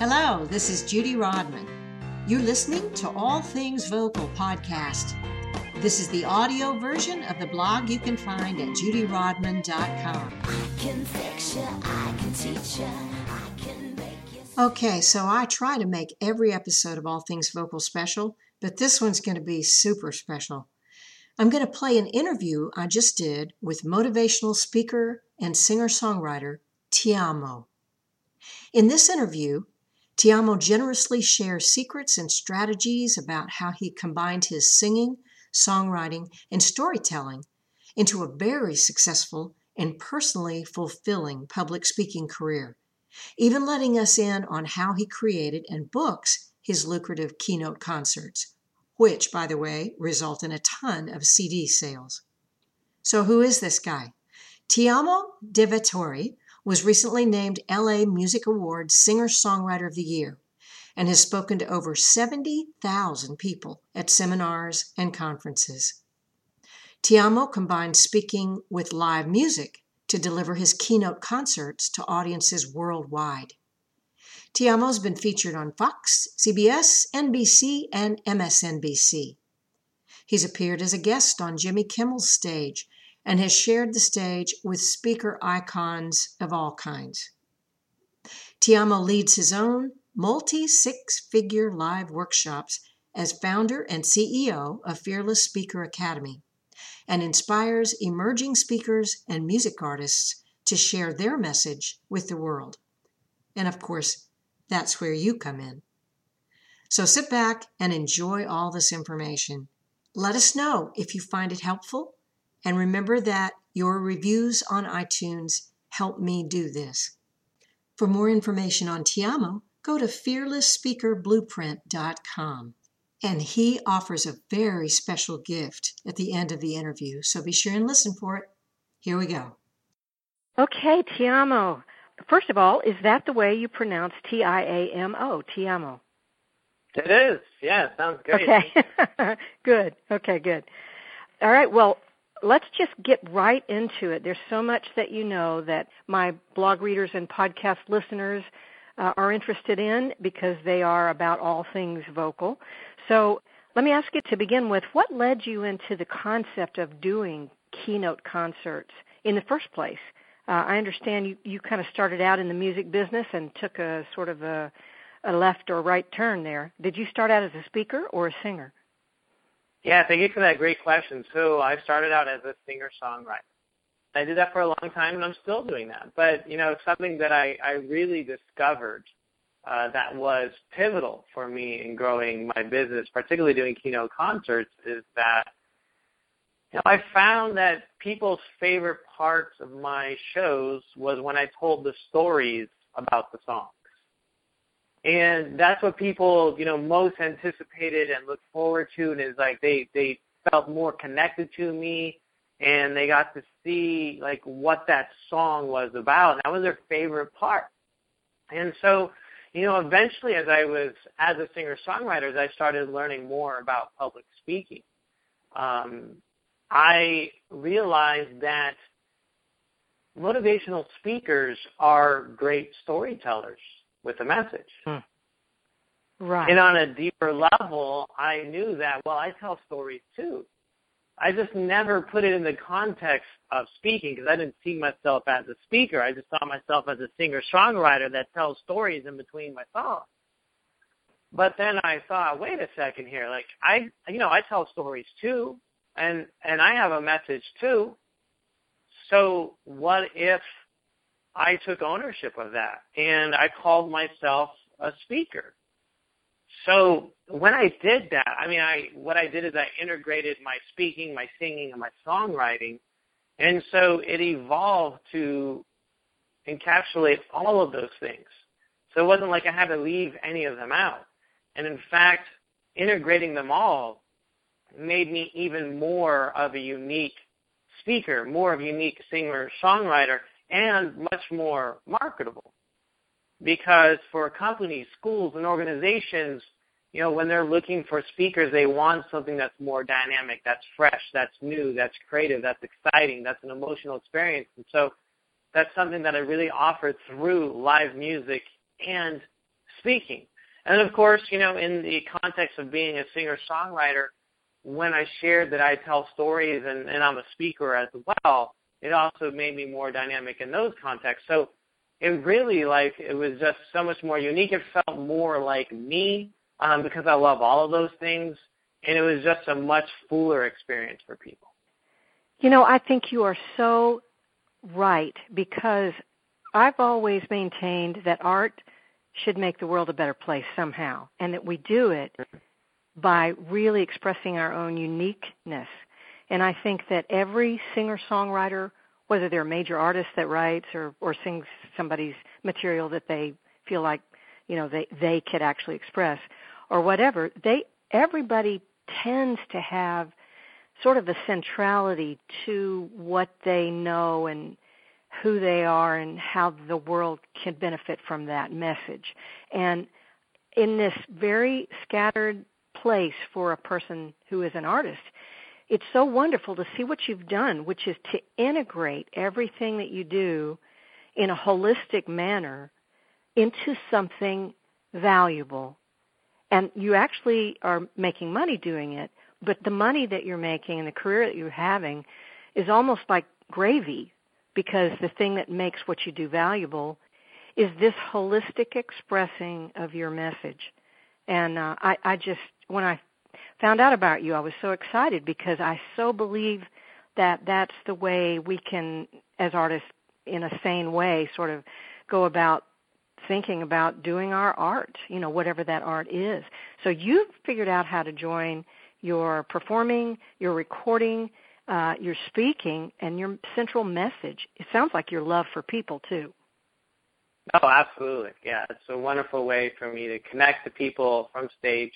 Hello, this is Judy Rodman. You're listening to All Things Vocal podcast. This is the audio version of the blog you can find at judyrodman.com. Okay, so I try to make every episode of All Things Vocal special, but this one's going to be super special. I'm going to play an interview I just did with motivational speaker and singer songwriter Tiamo. In this interview, Tiamo generously shares secrets and strategies about how he combined his singing, songwriting, and storytelling into a very successful and personally fulfilling public speaking career, even letting us in on how he created and books his lucrative keynote concerts, which, by the way, result in a ton of CD sales. So, who is this guy? Tiamo De Vettori was recently named LA Music Awards Singer Songwriter of the Year and has spoken to over 70,000 people at seminars and conferences. Tiamo combines speaking with live music to deliver his keynote concerts to audiences worldwide. Tiamo's been featured on Fox, CBS, NBC, and MSNBC. He's appeared as a guest on Jimmy Kimmel's stage and has shared the stage with speaker icons of all kinds. Tiamo leads his own multi six figure live workshops as founder and CEO of Fearless Speaker Academy and inspires emerging speakers and music artists to share their message with the world. And of course, that's where you come in. So sit back and enjoy all this information. Let us know if you find it helpful and remember that your reviews on iTunes help me do this. For more information on Tiamo, go to fearlessspeakerblueprint.com. And he offers a very special gift at the end of the interview, so be sure and listen for it. Here we go. Okay, Tiamo. First of all, is that the way you pronounce T I A M O, Tiamo? It is. Yeah, sounds great. Okay. good. Okay, good. All right. Well, let's just get right into it. There's so much that you know that my blog readers and podcast listeners uh, are interested in because they are about all things vocal. So let me ask you to begin with what led you into the concept of doing keynote concerts in the first place? Uh, I understand you, you kind of started out in the music business and took a sort of a, a left or right turn there. Did you start out as a speaker or a singer? Yeah, thank you for that great question. So I started out as a singer-songwriter. I did that for a long time, and I'm still doing that. But you know, something that I, I really discovered uh, that was pivotal for me in growing my business, particularly doing keynote concerts, is that you know, I found that people's favorite parts of my shows was when I told the stories about the songs. And that's what people, you know, most anticipated and looked forward to and is like they they felt more connected to me and they got to see like what that song was about. And that was their favorite part. And so, you know, eventually as I was as a singer songwriter, as I started learning more about public speaking. Um, I realized that motivational speakers are great storytellers with a message. Hmm. Right. And on a deeper level, I knew that, well, I tell stories too. I just never put it in the context of speaking because I didn't see myself as a speaker. I just saw myself as a singer songwriter that tells stories in between my songs. But then I thought, wait a second here, like I, you know, I tell stories too, and and I have a message too. So what if I took ownership of that and I called myself a speaker. So when I did that, I mean, I what I did is I integrated my speaking, my singing, and my songwriting, and so it evolved to encapsulate all of those things. So it wasn't like I had to leave any of them out. And in fact, integrating them all made me even more of a unique speaker, more of a unique singer songwriter, and much more marketable. Because for companies, schools, and organizations, you know, when they're looking for speakers, they want something that's more dynamic, that's fresh, that's new, that's creative, that's exciting, that's an emotional experience. And so that's something that I really offer through live music and speaking. And of course, you know, in the context of being a singer songwriter, when I shared that I tell stories and, and I'm a speaker as well, it also made me more dynamic in those contexts. So it really like it was just so much more unique. It felt more like me um, because I love all of those things, and it was just a much fuller experience for people. You know, I think you are so right because I've always maintained that art should make the world a better place somehow, and that we do it by really expressing our own uniqueness. And I think that every singer songwriter, whether they're a major artist that writes or, or sings somebody's material that they feel like, you know, they, they could actually express or whatever, they everybody tends to have sort of a centrality to what they know and who they are and how the world can benefit from that message. And in this very scattered place for a person who is an artist, it's so wonderful to see what you've done, which is to integrate everything that you do in a holistic manner into something valuable. And you actually are making money doing it, but the money that you're making and the career that you're having is almost like gravy because the thing that makes what you do valuable is this holistic expressing of your message. And uh, I, I just, when I found out about you, I was so excited because I so believe that that's the way we can, as artists, in a sane way, sort of go about thinking about doing our art, you know, whatever that art is. So you've figured out how to join your performing, your recording, uh, your speaking, and your central message. It sounds like your love for people too. Oh, absolutely. Yeah, it's a wonderful way for me to connect to people from stage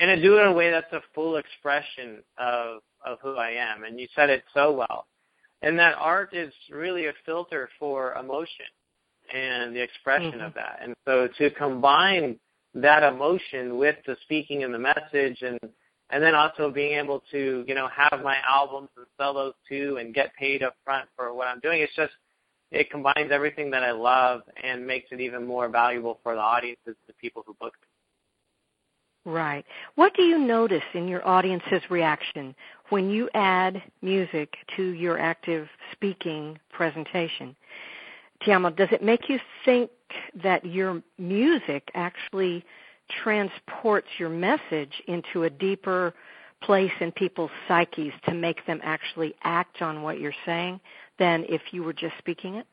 and to do it in a way that's a full expression of of who I am. And you said it so well. And that art is really a filter for emotion and the expression mm-hmm. of that. And so to combine that emotion with the speaking and the message and and then also being able to, you know, have my albums and sell those too and get paid up front for what I'm doing. It's just it combines everything that I love and makes it even more valuable for the audiences, the people who book me. Right. What do you notice in your audience's reaction when you add music to your active speaking presentation? Tiamo, does it make you think that your music actually transports your message into a deeper place in people's psyches to make them actually act on what you're saying than if you were just speaking it?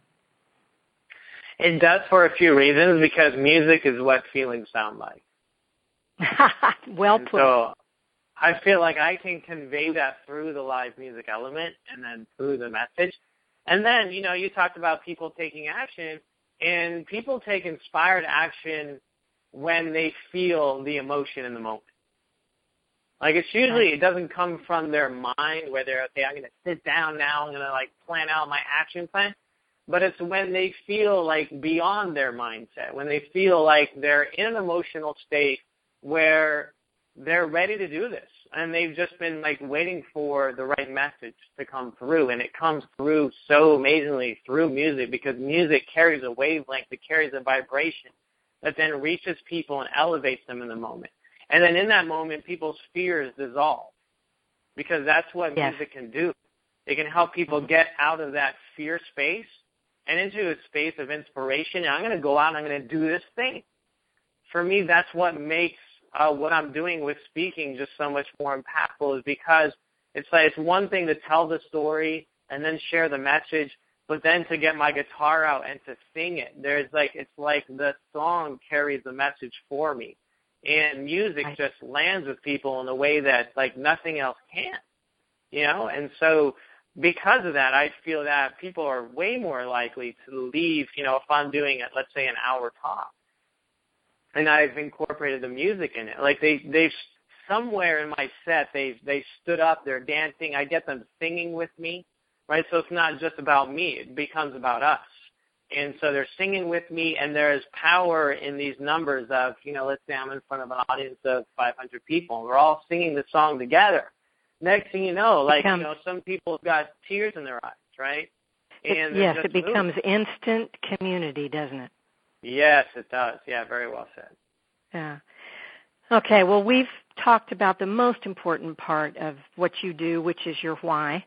It does for a few reasons because music is what feelings sound like. well put. So I feel like I can convey that through the live music element and then through the message. And then, you know, you talked about people taking action, and people take inspired action when they feel the emotion in the moment. Like it's usually it doesn't come from their mind where they're okay, I'm gonna sit down now, I'm gonna like plan out my action plan. But it's when they feel like beyond their mindset, when they feel like they're in an emotional state where they're ready to do this. And they've just been like waiting for the right message to come through. And it comes through so amazingly through music because music carries a wavelength. It carries a vibration that then reaches people and elevates them in the moment. And then in that moment people's fears dissolve because that's what yes. music can do. It can help people get out of that fear space and into a space of inspiration. And i'm going to go out and i'm going to do this thing. For me that's what makes uh, what I'm doing with speaking just so much more impactful is because it's like it's one thing to tell the story and then share the message, but then to get my guitar out and to sing it, there's like it's like the song carries the message for me, and music just lands with people in a way that like nothing else can, you know. And so because of that, I feel that people are way more likely to leave, you know, if I'm doing it, let's say an hour talk and I've incorporated the music in it. Like they they've somewhere in my set they they stood up, they're dancing. I get them singing with me, right? So it's not just about me; it becomes about us. And so they're singing with me, and there's power in these numbers of, you know, let's say I'm in front of an audience of 500 people, and we're all singing the song together. Next thing you know, like, becomes, you know, some people have got tears in their eyes, right? And it, yes, it becomes moving. instant community, doesn't it? Yes, it does. Yeah, very well said. Yeah. Okay, well, we've talked about the most important part of what you do, which is your why.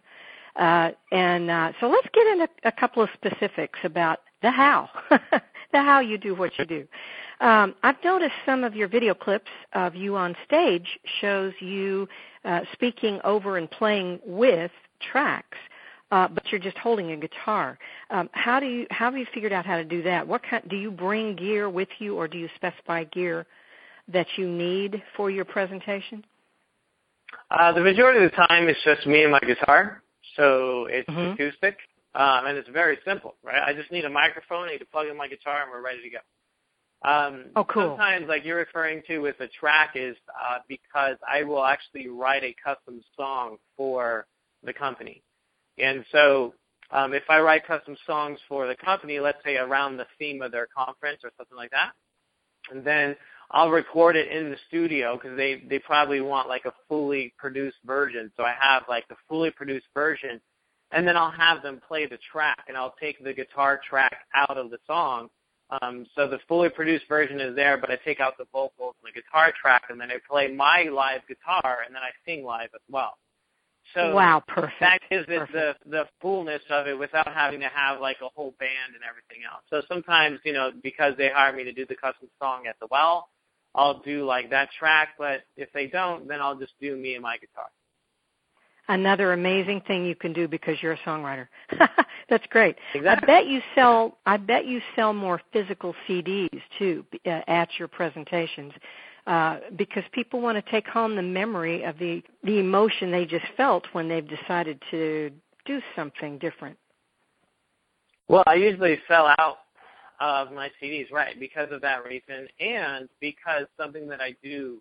Uh, and uh, so let's get into a couple of specifics about the how, the how you do what you do. Um, I've noticed some of your video clips of you on stage shows you uh, speaking over and playing with tracks, uh, but you're just holding a guitar. Um, how do you how have you figured out how to do that? What kind do you bring gear with you, or do you specify gear that you need for your presentation? Uh, the majority of the time, it's just me and my guitar, so it's Mhm. acoustic, um, and it's very simple, right? I just need a microphone, I need to plug in my guitar, and we're ready to go. Um, Oh, cool. Sometimes, like you're referring to with a track, is uh, because I will actually write a custom song for the company, and so um, if I write custom songs for the company, let's say around the theme of their conference or something like that, and then I'll record it in the studio because they they probably want like a fully produced version. So I have like the fully produced version, and then I'll have them play the track, and I'll take the guitar track out of the song. Um, so the fully produced version is there, but I take out the vocals and the guitar track, and then I play my live guitar, and then I sing live as well. So wow, perfect. that it Perfect. the the fullness of it without having to have like a whole band and everything else. So sometimes, you know, because they hire me to do the custom song at the well, I'll do like that track. But if they don't, then I'll just do me and my guitar. Another amazing thing you can do because you're a songwriter. That's great. Exactly. I bet you sell. I bet you sell more physical CDs too uh, at your presentations, uh, because people want to take home the memory of the the emotion they just felt when they've decided to do something different. Well, I usually sell out of my CDs, right, because of that reason, and because something that I do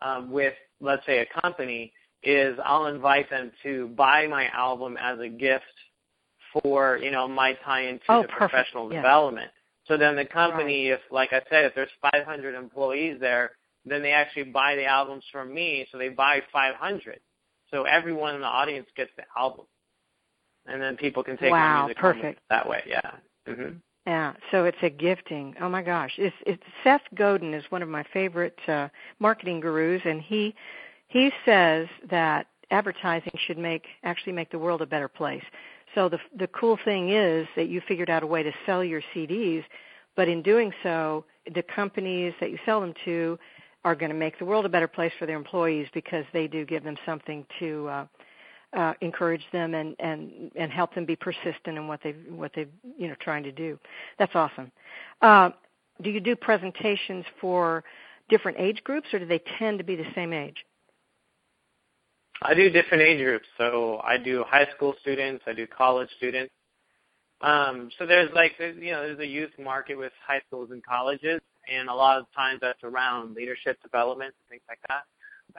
um, with, let's say, a company is I'll invite them to buy my album as a gift for, you know, my tie into Oh, professional Yeah. development. So then the company, if, like I said, if there's 500 employees there, then they actually buy the albums from me, so they buy 500. So everyone in the audience gets the album. And then people can take Wow, my music perfect. that way, yeah. hmm Yeah, so it's a gifting. Oh my gosh, it's, it's Seth Godin is one of my favorite uh, marketing gurus, and he he says that advertising should make actually make the world a better place. So the the cool thing is that you figured out a way to sell your CDs, but in doing so, the companies that you sell them to are going to make the world a better place for their employees because they do give them something to uh, uh, encourage them and, and, and help them be persistent in what they what they you know trying to do. That's awesome. Uh, do you do presentations for different age groups, or do they tend to be the same age? I do different age groups. So I do high school students, I do college students. Um, so there's like there's, you know there's a youth market with high schools and colleges, and a lot of times that's around leadership development and things like that.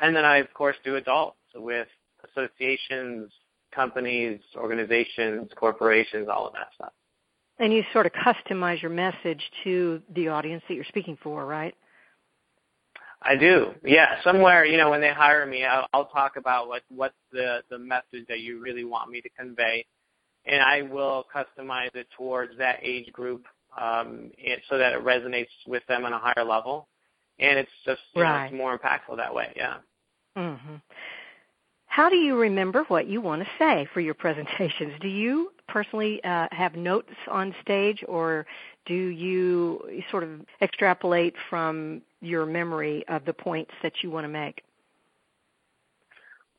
And then I of course do adults with associations, companies, organizations, corporations, all of that stuff. And you sort of customize your message to the audience that you're speaking for, right? I do. Yeah, somewhere, you know, when they hire me, I'll, I'll talk about what what's the the message that you really want me to convey, and I will customize it towards that age group, um, and so that it resonates with them on a higher level, and it's just you know, it's more impactful that way. Yeah. hmm How do you remember what you want to say for your presentations? Do you personally uh, have notes on stage, or do you sort of extrapolate from your memory of the points that you want to make?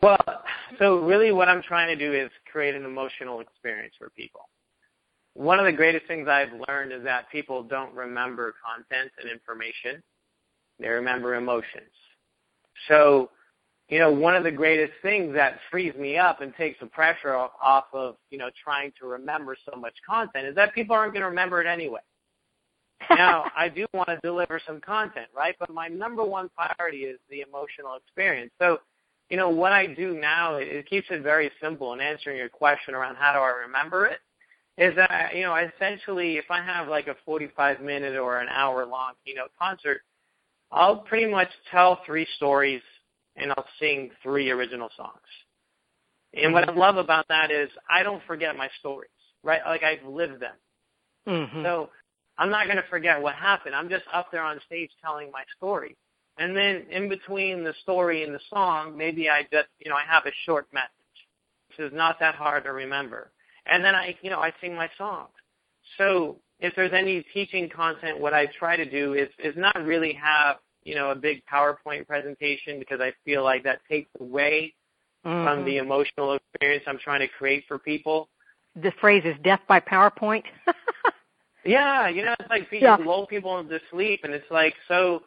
Well, so really what I'm trying to do is create an emotional experience for people. One of the greatest things I've learned is that people don't remember content and information. They remember emotions. So, you know, one of the greatest things that frees me up and takes the pressure off, of, you know, trying to remember so much content is that people aren't going to remember it anyway. now, I do want to deliver some content, right? But my number one priority is the emotional experience. So, you know, what I do now, it, it keeps it very simple in answering your question around how do I remember it, is that, I- you know, essentially if I have like a 45 minute or an hour long keynote concert, I'll pretty much tell three stories and I'll sing three original songs. And what I love about that is I don't forget my stories, right? Like I've lived them. hmm So I'm not going to forget what happened. I'm just up there on stage telling my story. And then in between the story and the song, maybe I just, you know, I have a short message, which is not that hard to remember. And then I, you know, I sing my songs. So if there's any teaching content, what I try to do is, is not really have, you know, a big PowerPoint presentation because I feel like that takes away mm-hmm. from the emotional experience I'm trying to create for people. The phrase is death by PowerPoint. yeah, you know, it's like people yeah. lull people into sleep, and it's like so.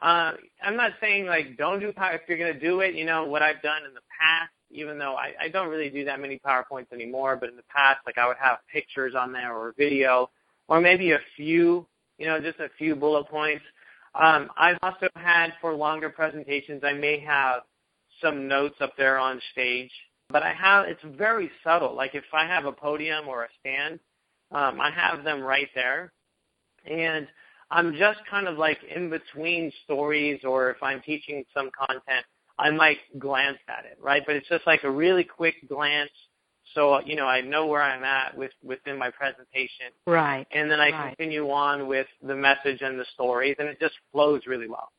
Uh, I'm not saying like don't do power if you're going to do it. You know what I've done in the past, even though I, I don't really do that many PowerPoints anymore. But in the past, like I would have pictures on there or video, or maybe a few, you know, just a few bullet points. Um, I've also had for longer presentations, I may have some notes up there on stage, but I have it's very subtle. Like if I have a podium or a stand, um, I have them right there, and I'm just kind of like in between stories, or if I'm teaching some content, I might glance at it, right? But it's just like a really quick glance, so you know I know where I'm at with within my presentation, right? And then I right. continue on with the message and the stories, and it just flows really well.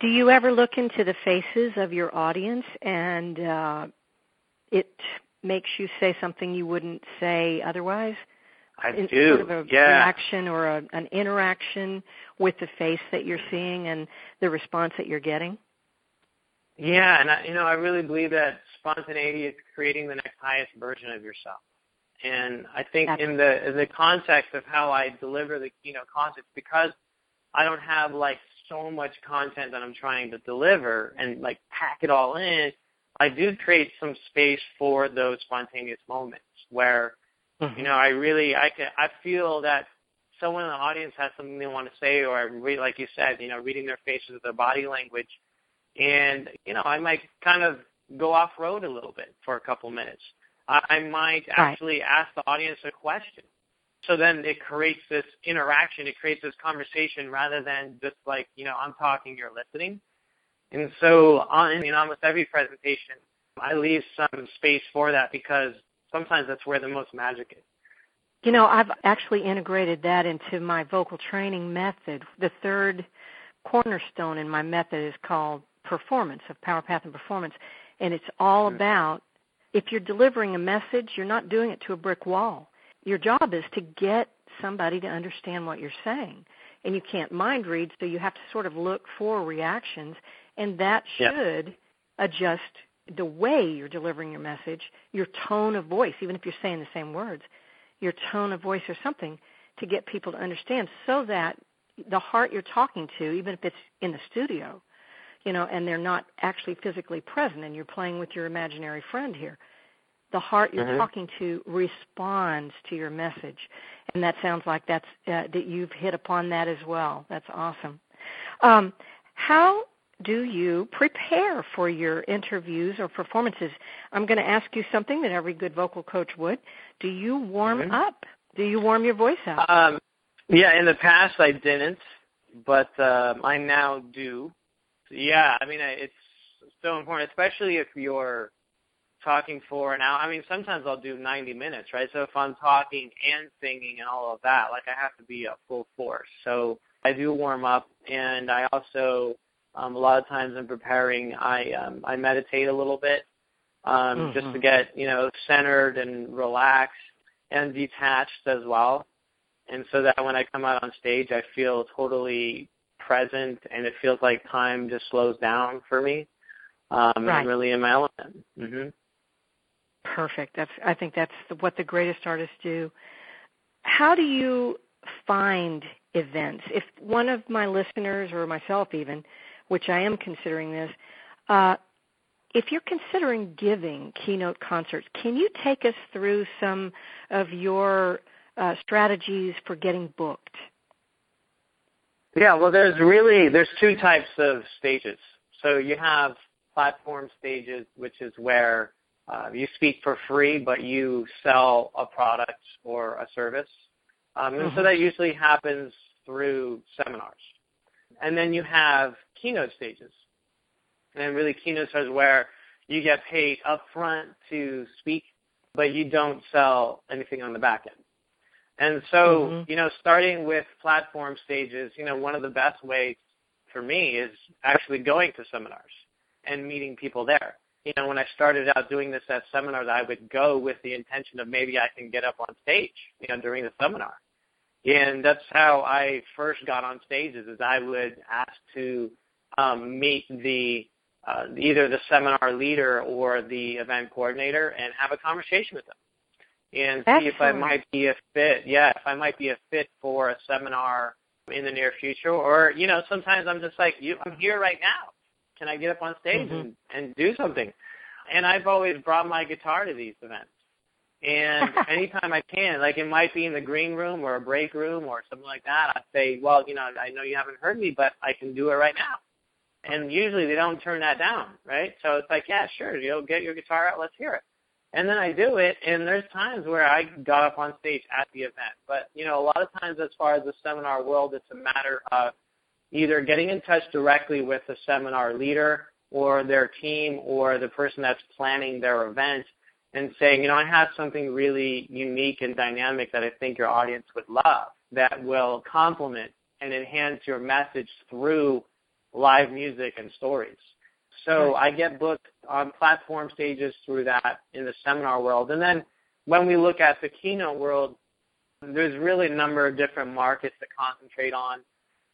Do you ever look into the faces of your audience and uh, it makes you say something you wouldn't say otherwise? I in, do. Sort of a yeah. reaction or a, an interaction with the face that you're seeing and the response that you're getting? Yeah, and I, you know, I really believe that spontaneity is creating the next highest version of yourself. And I think That's in the in the context of how I deliver the keynote concepts, because I don't have like so much content that I'm trying to deliver and like pack it all in, I do create some space for those spontaneous moments where, mm-hmm. you know, I really I can I feel that someone in the audience has something they want to say, or I read, like you said, you know, reading their faces, or their body language, and you know, I might kind of go off road a little bit for a couple minutes. I, I might actually ask the audience a question so then it creates this interaction, it creates this conversation rather than just like, you know, I'm talking, you're listening. And so on in almost every presentation, I leave some space for that because sometimes that's where the most magic is. You know, I've actually integrated that into my vocal training method. The third cornerstone in my method is called performance, of power path and performance. And it's all about if you're delivering a message, you're not doing it to a brick wall your job is to get somebody to understand what you're saying. And you can't mind read, so you have to sort of look for reactions, and that should adjust the way you're delivering your message, your tone of voice, even if you're saying the same words, your tone of voice or something to get people to understand so that the heart you're talking to, even if it's in the studio, you know, and they're not actually physically present and you're playing with your imaginary friend here, the heart you're mm-hmm. talking to responds to your message and that sounds like that's uh, that you've hit upon that as well. That's awesome. Um, how do you prepare for your interviews or performances? I'm going to ask you something that every good vocal coach would. Do you warm mm-hmm. up? Do you warm your voice up? Um, yeah in the past i didn't but um, i now do yeah i mean it's so important especially if you're talking for an hour. I mean, sometimes I'll do 90 minutes, right? So if I'm talking and singing and all of that, like I have to be at full force. So I do warm up, and I also um, a lot of times in preparing, I um, I meditate a little bit, um, mm-hmm. just to get you know centered and relaxed and detached as well, and so that when I come out on stage, I feel totally present, and it feels like time just slows down for me. Um, right. I'm really in my element. Mm-hmm. Perfect. That's I think that's what the greatest artists do. How do you find events? If one of my listeners or myself even, which I am considering this, uh, if you're considering giving keynote concerts, can you take us through some of your uh, strategies for getting booked? Yeah, well, there's really there's two types of stages. So you have platform stages, which is where uh, you speak for free, but you sell a product or a service. Um, and mm-hmm. so that usually happens through seminars. And then you have keynote stages. And really keynotes are where you get paid upfront to speak, but you don't sell anything on the back end. And so, mm-hmm. you know, starting with platform stages, you know, one of the best ways for me is actually going to seminars and meeting people there. You know, when I started out doing this at seminars, I would go with the intention of maybe I can get up on stage, you know, during the seminar. And that's how I first got on stages is I would ask to um, meet the uh, either the seminar leader or the event coordinator and have a conversation with them and Excellent. see if I might be a fit. Yeah, if I might be a fit for a seminar in the near future, or you know, sometimes I'm just like, you, I'm here right now. Can I get up on stage mm-hmm. and, and do something? And I've always brought my guitar to these events. And anytime I can, like it might be in the green room or a break room or something like that, I'd say, well, you know, I know you haven't heard me, but I can do it right now. And usually they don't turn that down, right? So it's like, yeah, sure, you know, get your guitar out, let's hear it. And then I do it, and there's times where I got up on stage at the event. But, you know, a lot of times as far as the seminar world, it's a matter of either getting in touch directly with the seminar leader or their team or the person that's planning their event and saying, you know, I have something really unique and dynamic that I think your audience would love that will complement and enhance your message through live music and stories. So I get booked on platform stages through that in the seminar world. And then when we look at the keynote world, there's really a number of different markets to concentrate on.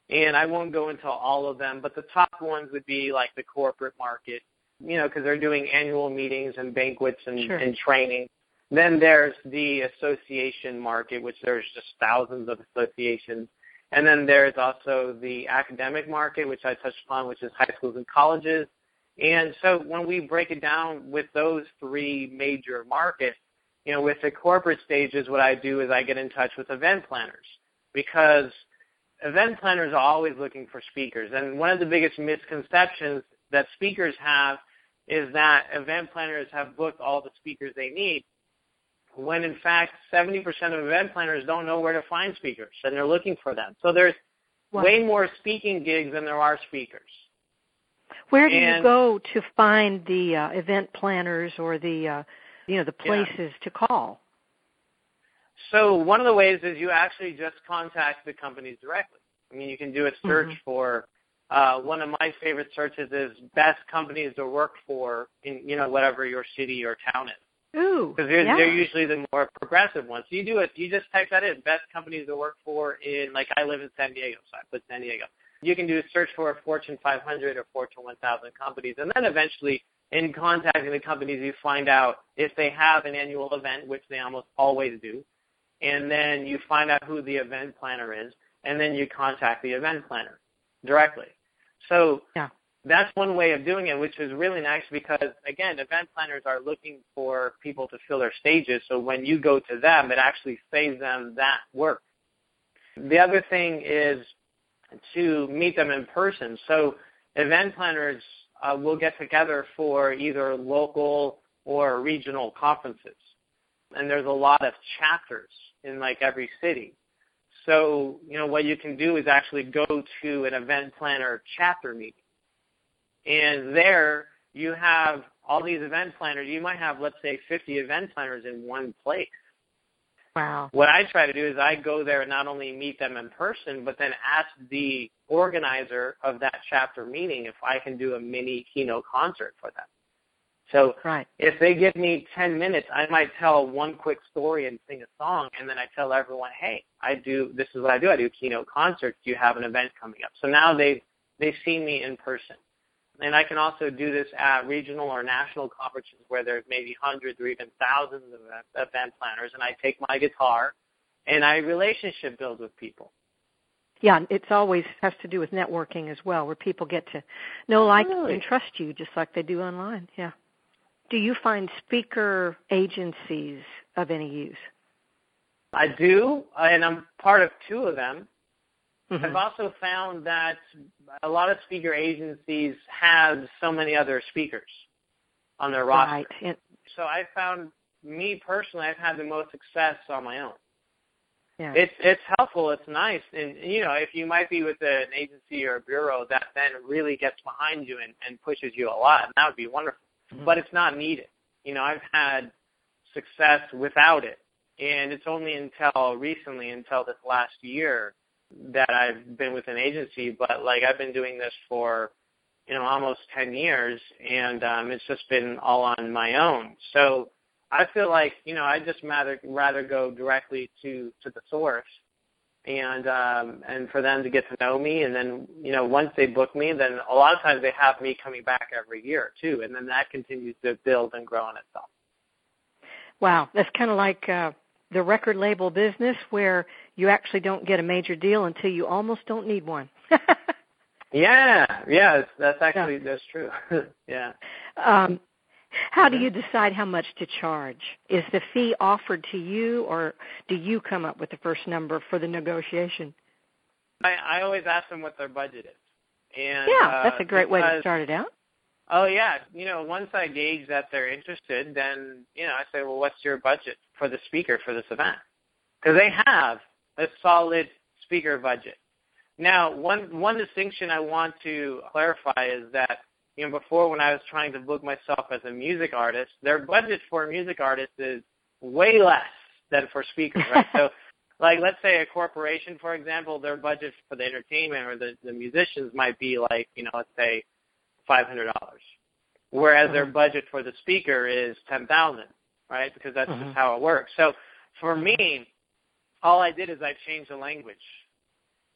And I won't go into all of them, but the top ones would be like the corporate market, you know, because they're doing annual meetings and banquets and, sure. and training. Then there's the association market, which there's just thousands of associations. And then there's also the academic market, which I touched upon, which is high schools and colleges. And so when we break it down with those three major markets, you know, with the corporate stages, what I do is I get in touch with event planners because event planners are always looking for speakers. And one of the biggest misconceptions that speakers have is that event planners have booked all the speakers they need when in fact 70% of event planners don't know where to find speakers and they're looking for them. So there's wow. way more speaking gigs than there are speakers. Where do and, you go to find the uh, event planners or the uh, you know the places yeah. to call? So one of the ways is you actually just contact the companies directly. I mean, you can do a search mm-hmm. for. Uh, one of my favorite searches is best companies to work for in you know whatever your city or town is. Ooh, because they're, yeah. they're usually the more progressive ones. So you do it. You just type that in. Best companies to work for in like I live in San Diego, so I put San Diego you can do a search for Fortune 500 or Fortune 1000 companies, and then eventually, in contacting the companies, you find out if they have an annual event, which they almost always do, and then you find out who the event planner is, and then you contact the event planner directly. So yeah. that's one way of doing it, which is really nice because again, event planners are looking for people to fill their stages. So when you go to them, it actually saves them that work. The other thing is to meet them in person. So event planners uh, will get together for either local or regional conferences. And there's a lot of chapters in like every city. So, you know, what you can do is actually go to an event planner chapter meeting. And there you have all these event planners. You might have, let's say, 50 event planners in one place. Wow. What I try to do is I go there and not only meet them in person, but then ask the organizer of that chapter meeting if I can do a mini keynote concert for them. So right. if they give me 10 minutes, I might tell one quick story and sing a song, and then I tell everyone, hey, I do, this is what I do. I do keynote concerts. Do you have an event coming up? So now they they see me in person. And I can also do this at regional or national conferences where there's maybe hundreds or even thousands of event planners, and I take my guitar and I relationship build with people. Yeah, it's always has to do with networking as well, where people get to know, like, really? and trust you just like they do online. Yeah. Do you find speaker agencies of any use? I do, and I'm part of two of them. Mm-hmm. I've also found that a lot of speaker agencies have so many other speakers on their roster. Right. So I found me personally, I've had the most success on my own. yeah. It's it's helpful. It's nice, and you know, if you might be with an agency or a bureau that then really gets behind you and, and pushes you a lot, and that would be wonderful. Mhm. But it's not needed. You know, I've had success without it, And it's only until recently, until this last year, that I've been with an agency. But like I've been doing this for, you know, almost 10 years, and um, it's just been all on my own. So I feel like, you know, I just rather rather go directly to to the source and um and for them to get to know me and then you know once they book me then a lot of times they have me coming back every year too and then that continues to build and grow on itself wow that's kind of like uh the record label business where you actually don't get a major deal until you almost don't need one yeah yeah that's actually yeah. that's true yeah um how do you decide how much to charge? Is the fee offered to you, or do you come up with the first number for the negotiation? I, I always ask them what their budget is. And, yeah, uh, that's a great because, way to start it out. Oh yeah, you know, once I gauge that they're interested, then you know I say, well, what's your budget for the speaker for this event? Because they have a solid speaker budget. Now, one one distinction I want to clarify is that you know, before when I was trying to book myself as a music artist, their budget for a music artist is way less than for speakers, right? so, like, let's say a corporation, for example, their budget for the entertainment or the, the musicians might be like, you know, let's say five hundred dollars, whereas their mm-hmm. budget for the speaker is ten thousand, right? Because that's mm-hmm. just how it works. So, for me, all I did is I changed the language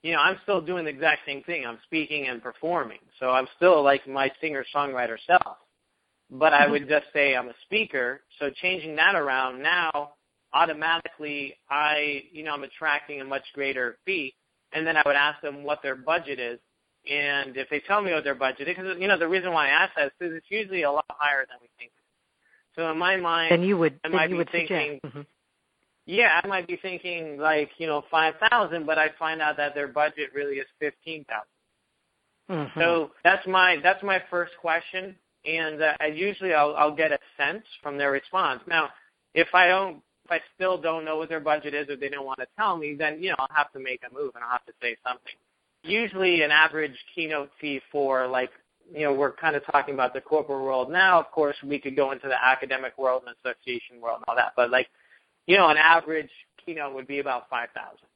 you know, I'm still doing the exact same thing. I'm speaking and performing. So I'm still like my singer songwriter self. But I would just say I'm a speaker. So changing that around now, automatically I, you know, I'm attracting a much greater fee. And then I would ask them what their budget is. And if they tell me what their budget is, because, you know, the reason why I ask that is because it's usually a lot higher than we think. So in my mind, and you would, I might you be would thinking, mm-hmm yeah, I might be thinking like you know five thousand, but I find out that their budget really is fifteen thousand. Mm-hmm. So that's my that's my first question, and uh, I usually I'll I'll get a sense from their response. Now, if I don't if I still don't know what their budget is or they don't want to tell me, then you know I'll have to make a move and I'll have to say something. Usually, an average keynote fee for like you know we're kind of talking about the corporate world now. Of course, we could go into the academic world and association world and all that, but like you know, an average keynote would be about five thousand.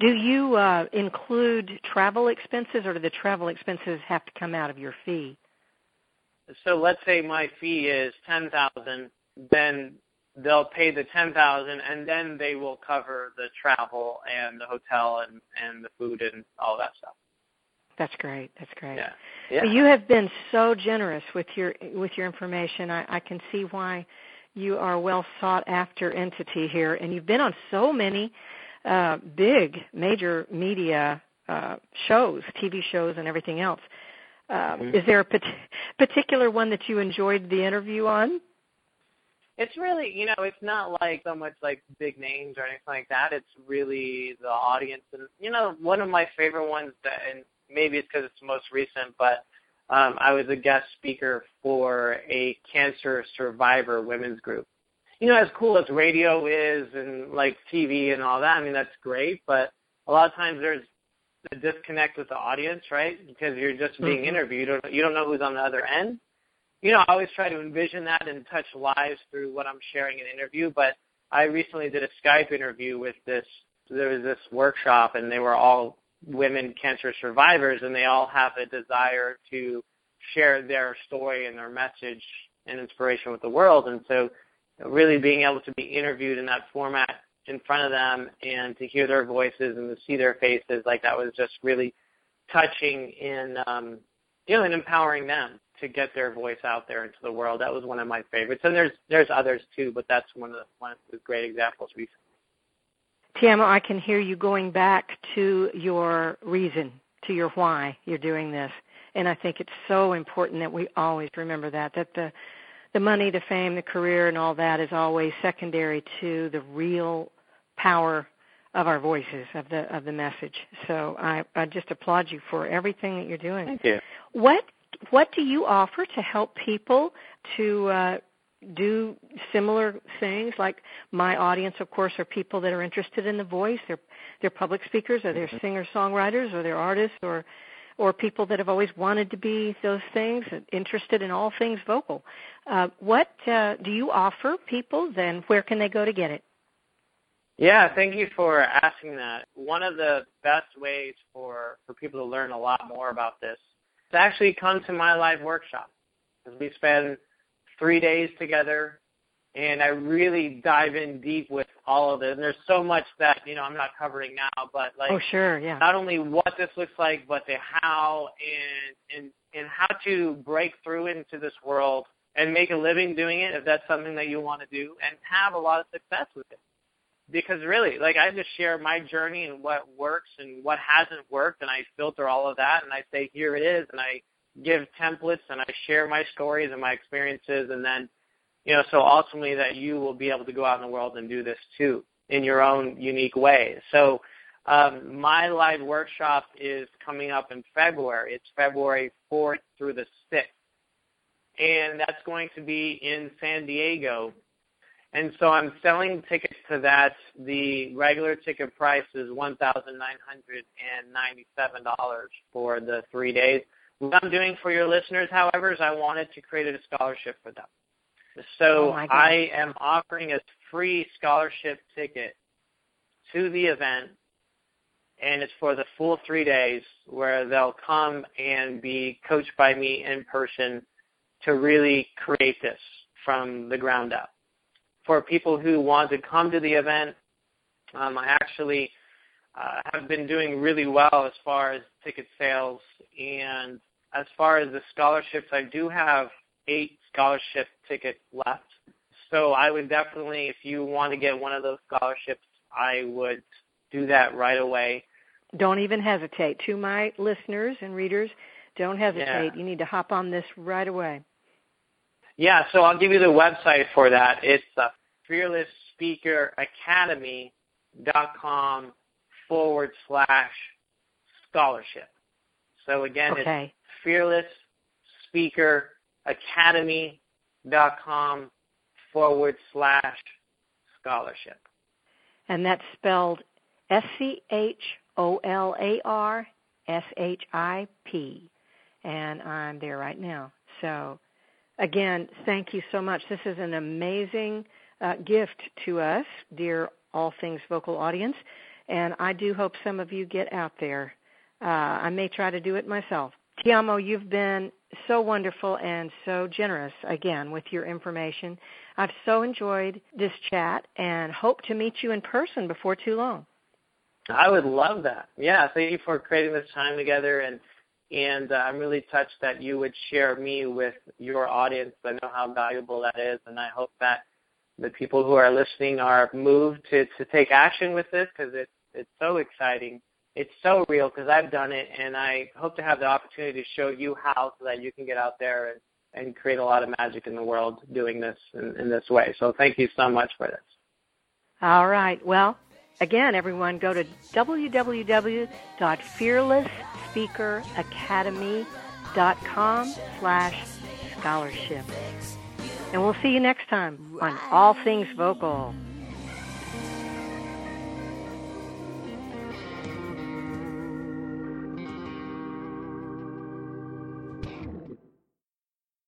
Do you uh, include travel expenses, or do the travel expenses have to come out of your fee? So let's say my fee is ten thousand, then they'll pay the ten thousand, and then they will cover the travel and the hotel and and the food and all that stuff. That's great. That's great. Yeah. yeah. You have been so generous with your with your information. I, I can see why you are a well sought after entity here, and you've been on so many uh, big major media uh, shows, TV shows, and everything else. Um, mm-hmm. Is there a pat- particular one that you enjoyed the interview on? It's really, you know, it's not like so much like big names or anything like that. It's really the audience, and you know, one of my favorite ones, that, and maybe it's because it's the most recent, but um, I was a guest speaker for a cancer survivor women's group. You know, as cool as radio is and like TV and all that, I mean, that's great, but a lot of times there's a disconnect with the audience, right? Because you're just being mm-hmm. interviewed. You don't, you don't know who's on the other end. You know, I always try to envision that and touch lives through what I'm sharing in an interview, but I recently did a Skype interview with this, there was this workshop and they were all women cancer survivors, and they all have a desire to share their story and their message and inspiration with the world. And so, really being able to be interviewed in that format in front of them and to hear their voices and to see their faces, like that was just really touching in, um, you know, and empowering them to get their voice out there into the world. That was one of my favorites, and there's there's others too, but that's one of the one of the great examples recently. Tiamo, I can hear you going back to your reason, to your why you're doing this. And I think it's so important that we always remember that, that the the money, the fame, the career and all that is always secondary to the real power of our voices, of the of the message. So I, I just applaud you for everything that you're doing. Thank you. What what do you offer to help people to uh, do similar things like my audience of course are people that are interested in the voice they're they're public speakers or they're mm-hmm. singer songwriters or they're artists or or people that have always wanted to be those things interested in all things vocal uh, what uh, do you offer people then where can they go to get it Yeah, thank you for asking that. One of the best ways for, for people to learn a lot more about this is actually come to my live workshop. Because we spend three days together and I really dive in deep with all of it. And there's so much that, you know, I'm not covering now, but like Oh sure, yeah. Not only what this looks like, but the how and and and how to break through into this world and make a living doing it if that's something that you want to do and have a lot of success with it because really, like I just share my journey and what works and what hasn't worked, and I filter all of that, and I say here it is, and I give templates and I share my stories and my experiences, and then, you know, so ultimately that you will be able to go out in the world and do this too in your own unique way. So. Um, my live workshop is coming up in February. It's February 4th through the 6th. And that's going to be in San Diego and so I'm selling tickets to that. The regular ticket price is $1,997 for the three days. What I'm doing for your listeners, however, is I wanted to create a scholarship for them. So oh I am offering a free scholarship ticket to the event, and it's for the full three days where they'll come and be coached by me in person to really create this from the ground up for people who want to come to the event. Um, I actually uh, have been doing really well as far as ticket sales, and as far as the scholarships, I do have eight scholarship tickets left. So I would definitely, if you want to get one of those scholarships, I would do that right away. Don't even hesitate. To my listeners and readers, don't hesitate. Yeah. You need to hop on this right away. Yeah, so I'll give you the website for that. It's uh, fearlessspeakeracademy.com forward slash scholarship. So again, okay. it's fearlessspeakeracademy.com forward slash scholarship. And that's spelled S C H O L A R S H I P. And I'm there right now. So again, thank you so much. This is an amazing uh, gift to us, dear All Things Vocal audience, and I do hope some of you get out there. Uh, I may try to do it myself. Tiamo, you've been so wonderful and so generous again with your information. I've so enjoyed this chat and hope to meet you in person before too long. I would love that. Yeah, thank you for creating this time together and and uh, I'm really touched that you would share me with your audience. I know how valuable that is, and I hope that the people who are listening are moved to to take action with this because it's it's so exciting. It's so real because I've done it, and I hope to have the opportunity to show you how so that you can get out there and and create a lot of magic in the world doing this in, in this way. So thank you so much for this. All right. Well, again, everyone, go to www.fearlessspeakeracademy.com slash scholarship. And we'll see you next time on All Things Vocal.